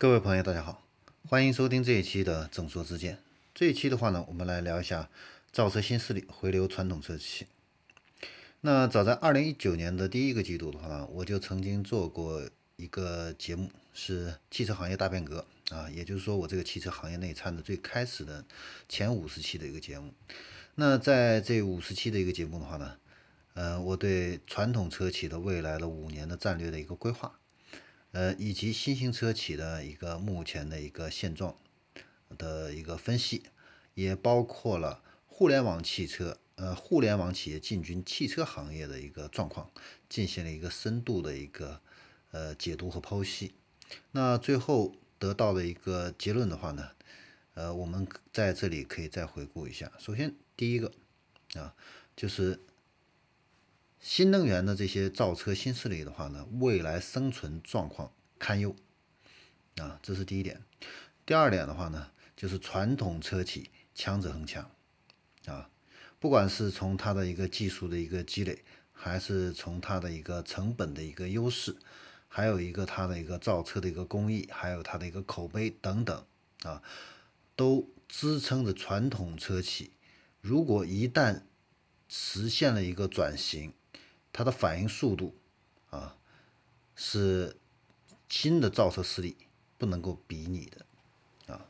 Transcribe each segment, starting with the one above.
各位朋友，大家好，欢迎收听这一期的正说之见。这一期的话呢，我们来聊一下造车新势力回流传统车企。那早在二零一九年的第一个季度的话呢，我就曾经做过一个节目，是汽车行业大变革啊，也就是说我这个汽车行业内参的最开始的前五十期的一个节目。那在这五十期的一个节目的话呢，呃，我对传统车企的未来的五年的战略的一个规划。呃，以及新兴车企的一个目前的一个现状的一个分析，也包括了互联网汽车，呃，互联网企业进军汽车行业的一个状况，进行了一个深度的一个呃解读和剖析。那最后得到的一个结论的话呢，呃，我们在这里可以再回顾一下。首先，第一个啊，就是。新能源的这些造车新势力的话呢，未来生存状况堪忧啊，这是第一点。第二点的话呢，就是传统车企强者恒强啊，不管是从它的一个技术的一个积累，还是从它的一个成本的一个优势，还有一个它的一个造车的一个工艺，还有它的一个口碑等等啊，都支撑着传统车企。如果一旦实现了一个转型，它的反应速度啊，是新的造车势力不能够比拟的啊。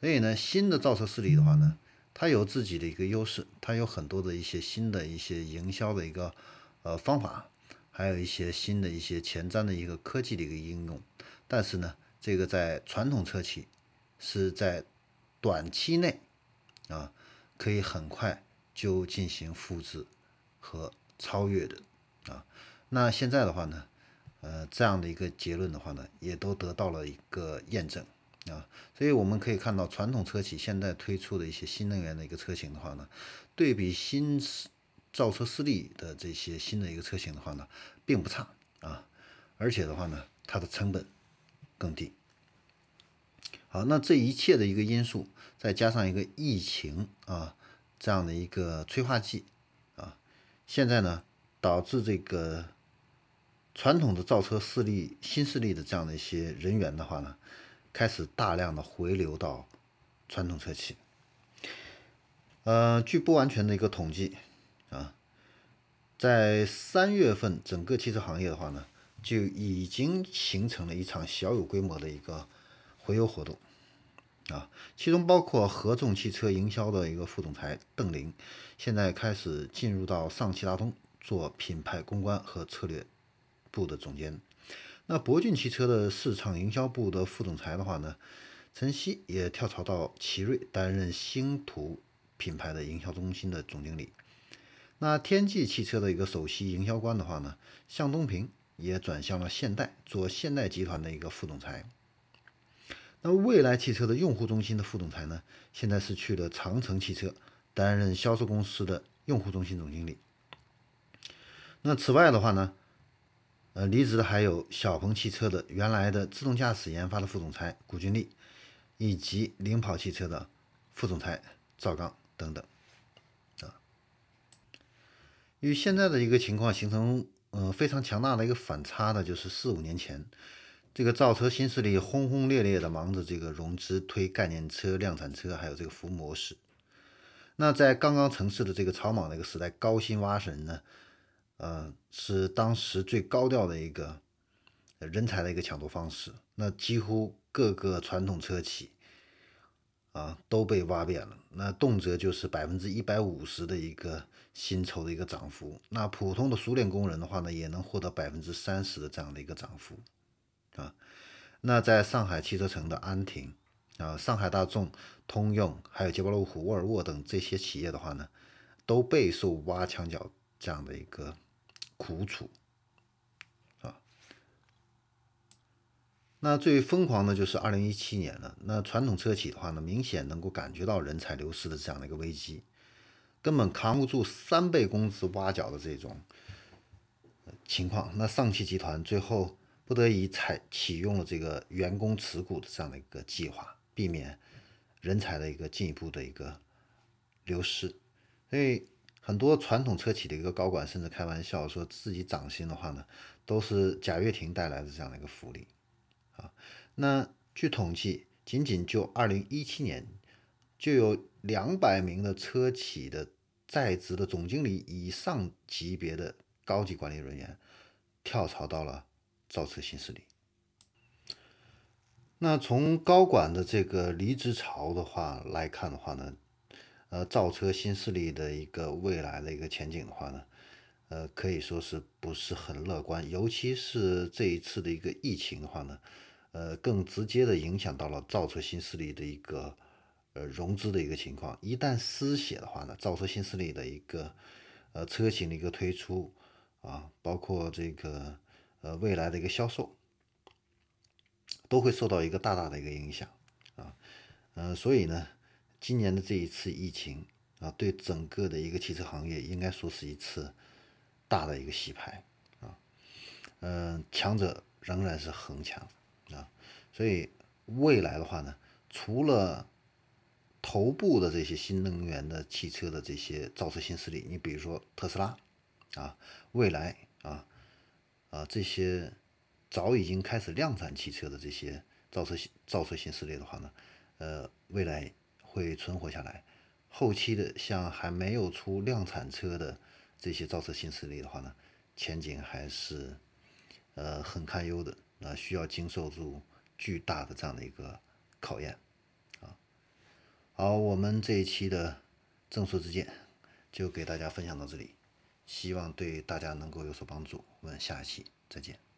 所以呢，新的造车势力的话呢，它有自己的一个优势，它有很多的一些新的一些营销的一个呃方法，还有一些新的一些前瞻的一个科技的一个应用。但是呢，这个在传统车企是在短期内啊，可以很快就进行复制和超越的。啊，那现在的话呢，呃，这样的一个结论的话呢，也都得到了一个验证啊，所以我们可以看到，传统车企现在推出的一些新能源的一个车型的话呢，对比新造车势力的这些新的一个车型的话呢，并不差啊，而且的话呢，它的成本更低。好，那这一切的一个因素，再加上一个疫情啊这样的一个催化剂啊，现在呢。导致这个传统的造车势力、新势力的这样的一些人员的话呢，开始大量的回流到传统车企。呃，据不完全的一个统计啊，在三月份整个汽车行业的话呢，就已经形成了一场小有规模的一个回流活动啊，其中包括合众汽车营销的一个副总裁邓林，现在开始进入到上汽大通。做品牌公关和策略部的总监，那博骏汽车的市场营销部的副总裁的话呢，陈曦也跳槽到奇瑞担任星途品牌的营销中心的总经理。那天际汽车的一个首席营销官的话呢，向东平也转向了现代，做现代集团的一个副总裁。那蔚来汽车的用户中心的副总裁呢，现在是去了长城汽车担任销售公司的用户中心总经理。那此外的话呢，呃，离职的还有小鹏汽车的原来的自动驾驶研发的副总裁古俊立，以及领跑汽车的副总裁赵刚等等，啊，与现在的一个情况形成呃非常强大的一个反差的，就是四五年前，这个造车新势力轰轰烈烈的忙着这个融资、推概念车、量产车，还有这个服务模式。那在刚刚成市的这个草莽的一个时代，高薪挖人呢？呃，是当时最高调的一个人才的一个抢夺方式。那几乎各个传统车企啊都被挖遍了，那动辄就是百分之一百五十的一个薪酬的一个涨幅。那普通的熟练工人的话呢，也能获得百分之三十的这样的一个涨幅啊。那在上海汽车城的安亭啊，上海大众、通用，还有捷豹路虎、沃尔沃等这些企业的话呢，都备受挖墙脚这样的一个。苦楚，啊，那最疯狂的就是二零一七年了。那传统车企的话呢，明显能够感觉到人才流失的这样的一个危机，根本扛不住三倍工资挖角的这种情况。那上汽集团最后不得已采启用了这个员工持股的这样的一个计划，避免人才的一个进一步的一个流失。所以。很多传统车企的一个高管甚至开玩笑说自己涨薪的话呢，都是贾跃亭带来的这样的一个福利啊。那据统计，仅仅就2017年，就有两百名的车企的在职的总经理以上级别的高级管理人员跳槽到了造车新势力。那从高管的这个离职潮的话来看的话呢，呃，造车新势力的一个未来的一个前景的话呢，呃，可以说是不是很乐观，尤其是这一次的一个疫情的话呢，呃，更直接的影响到了造车新势力的一个呃融资的一个情况。一旦失血的话呢，造车新势力的一个呃车型的一个推出啊，包括这个呃未来的一个销售。都会受到一个大大的一个影响啊，呃，所以呢，今年的这一次疫情啊，对整个的一个汽车行业应该说是一次大的一个洗牌啊，嗯，强者仍然是恒强啊，所以未来的话呢，除了头部的这些新能源的汽车的这些造车新势力，你比如说特斯拉啊，未来啊啊这些。早已经开始量产汽车的这些造车造车新势力的话呢，呃，未来会存活下来。后期的像还没有出量产车的这些造车新势力的话呢，前景还是呃很堪忧的，那需要经受住巨大的这样的一个考验啊。好，我们这一期的正说之见就给大家分享到这里，希望对大家能够有所帮助。我们下一期再见。